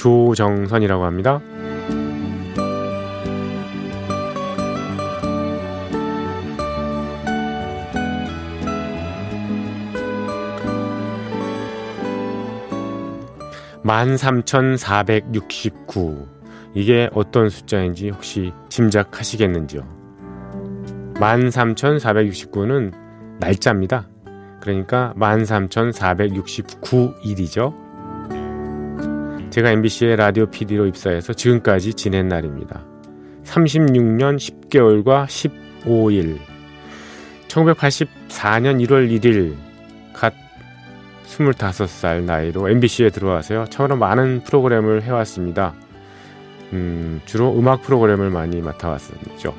조정선이라고 합니다. (13,469) 이게 어떤 숫자인지 혹시 짐작하시겠는지요? 13,469는 날짜입니다. 그러니까 13,469일이죠. 제가 MBC의 라디오 PD로 입사해서 지금까지 지낸 날입니다. 36년 10개월과 15일. 1984년 1월 1일 갓 25살 나이로 MBC에 들어와서요. 처음으로 많은 프로그램을 해왔습니다. 음, 주로 음악 프로그램을 많이 맡아왔었죠.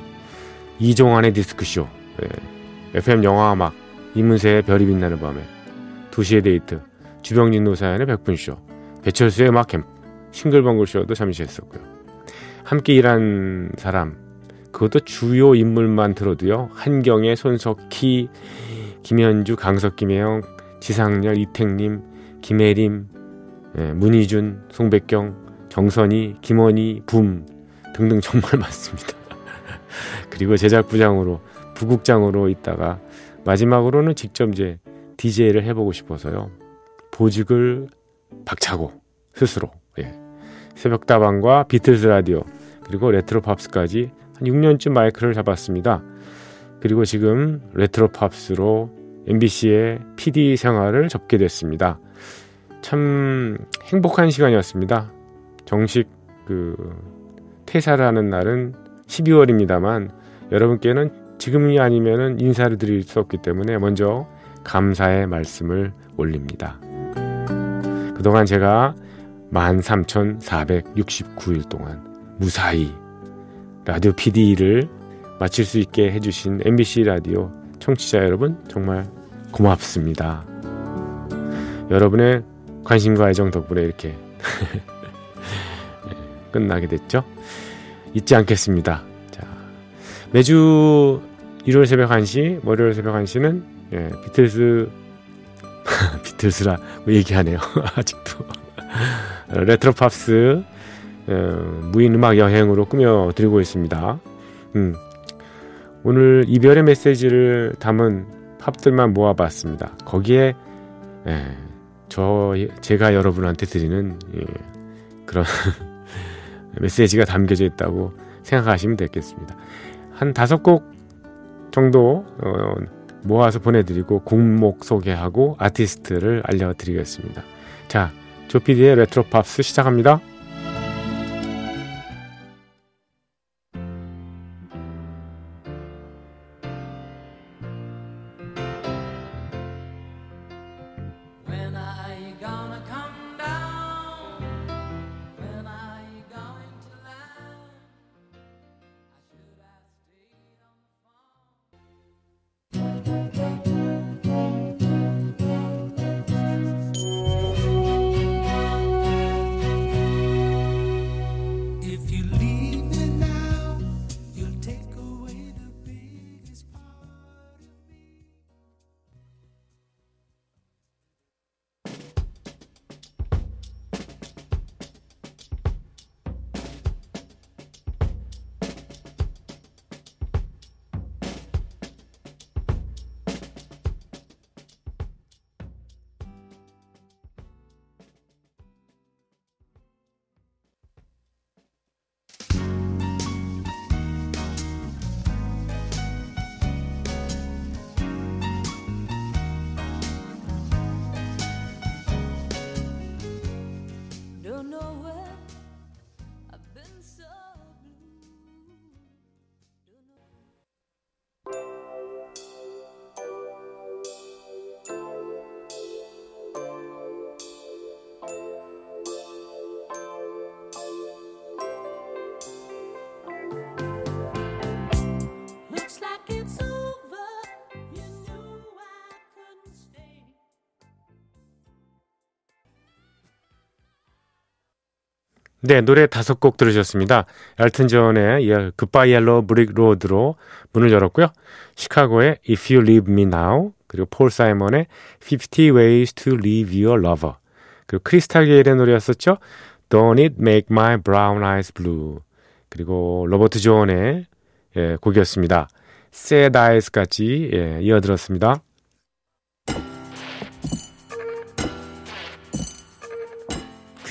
이종환의 디스크쇼, 예. FM 영화음악, 이문세의 별이 빛나는 밤에, 도시의 데이트, 주병진 노사연의 백분쇼, 배철수의 음악 캠프, 싱글벙글 쇼도 잠시 했었고요. 함께 일한 사람, 그것도 주요 인물만 들어도요. 한경애 손석희, 김현주, 강석, 김혜영, 지상렬, 이택림, 김혜림, 예, 문희준, 송백경, 정선희, 김원희, 붐 등등 정말 많습니다. 그리고 제작부장으로 부국장으로 있다가 마지막으로는 직접 이제 DJ를 해보고 싶어서요. 보직을 박차고 스스로 예. 새벽다방과 비틀스 라디오 그리고 레트로 팝스까지 한 6년쯤 마이크를 잡았습니다. 그리고 지금 레트로 팝스로 MBC의 PD 생활을 접게 됐습니다. 참 행복한 시간이었습니다. 정식 그 퇴사를 하는 날은 12월입니다만 여러분께는 지금이 아니면은 인사를 드릴 수 없기 때문에 먼저 감사의 말씀을 올립니다. 그동안 제가 13,469일 동안 무사히 라디오 PD를 마칠 수 있게 해주신 MBC 라디오 청취자 여러분 정말 고맙습니다. 여러분의 관심과 애정 덕분에 이렇게 끝나게 됐죠. 잊지 않겠습니다. 자, 매주 일요일 새벽 1시, 월요일 새벽 1시는 예, 비틀스 비틀스라 뭐 얘기하네요. 아직도 레트로 팝스 어, 무인 음악 여행으로 꾸며 드리고 있습니다. 음, 오늘 이별의 메시지를 담은 팝들만 모아봤습니다. 거기에 예, 저 제가 여러분한테 드리는 예, 그런 메시지가 담겨져 있다고 생각하시면 되겠습니다. 한 다섯 곡 정도 어, 모아서 보내드리고 곡목 소개하고 아티스트를 알려드리겠습니다. 자, 조피디의 레트로 팝스 시작합니다. When are you gonna come? 네, 노래 다섯 곡 들으셨습니다. 엘튼 존의 Goodbye Yellow Brick Road로 문을 열었고요. 시카고의 If You Leave Me Now, 그리고 폴 사이먼의 50 Ways to Leave Your Lover, 그리고 크리스탈 게일의 노래였었죠. Don't It Make My Brown Eyes Blue, 그리고 로버트 존의 예, 곡이었습니다. Sad Eyes까지 예, 이어들었습니다.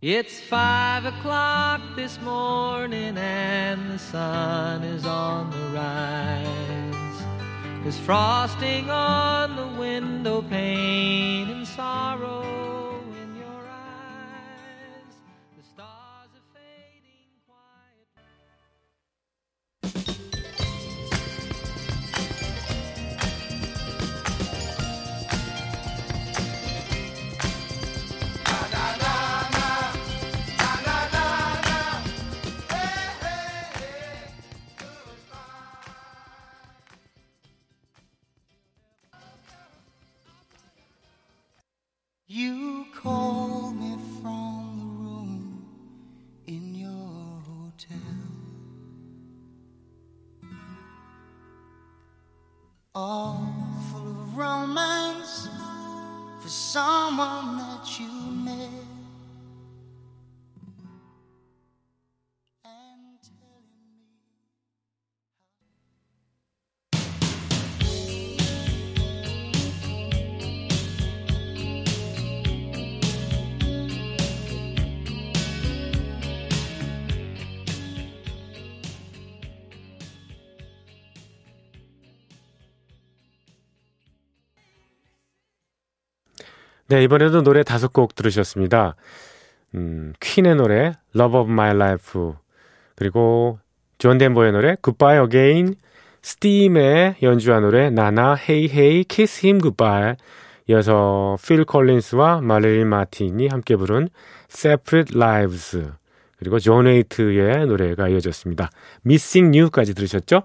It's five o'clock this morning and the sun is on the rise. There's frosting on the window pane and sorrow 네, 이번에도 노래 다섯 곡 들으셨습니다. 음, 퀸의 노래 Love of My Life 그리고 존 덴버의 노래 Goodbye Again 스팀의 연주한 노래 Na Na Hey Hey Kiss Him Goodbye 이어서 필 콜린스와 마릴린 마틴이 함께 부른 Separate Lives 그리고 존 웨이트의 노래가 이어졌습니다. Missing You까지 들으셨죠?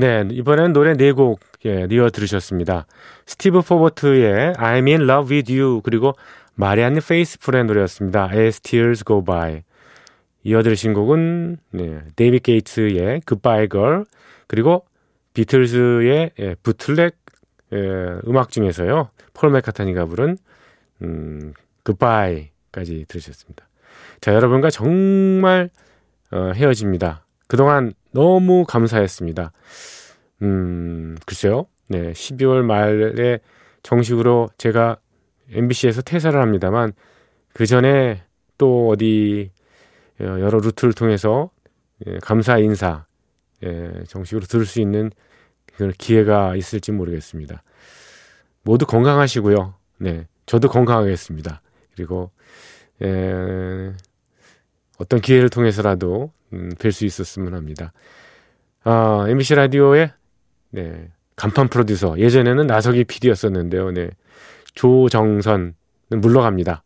네, 이번엔 노래 네곡 예, 이어 들으셨습니다. 스티브 포버트의 I'm in love with you 그리고 마리안 페이스풀의 노래였습니다. As Tears Go By. 이어 들으신 곡은 네, 데이비드 게이츠의 Goodbye Girl 그리고 비틀즈의 예, bootleg 예, 음악 중에서요. 폴 매카트니가 부른 음, Goodbye까지 들으셨습니다. 자, 여러분과 정말 어, 헤어집니다. 그동안 너무 감사했습니다. 음, 글쎄요. 네, 12월 말에 정식으로 제가 MBC에서 퇴사를 합니다만 그 전에 또 어디 어, 여러 루트를 통해서 예, 감사 인사 예, 정식으로 들을 수 있는 그런 기회가 있을지 모르겠습니다. 모두 건강하시고요. 네, 저도 건강하겠습니다. 그리고 예, 어떤 기회를 통해서라도 음, 뵐수 있었으면 합니다. 아, MBC 라디오의 네, 간판 프로듀서 예전에는 나석이 PD였었는데요. 네, 조정선 물러갑니다.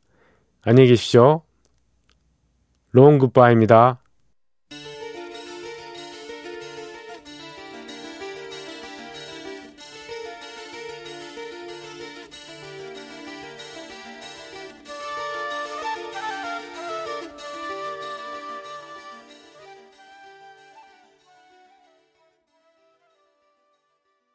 안녕히 계십시오. 롱 굿바이입니다.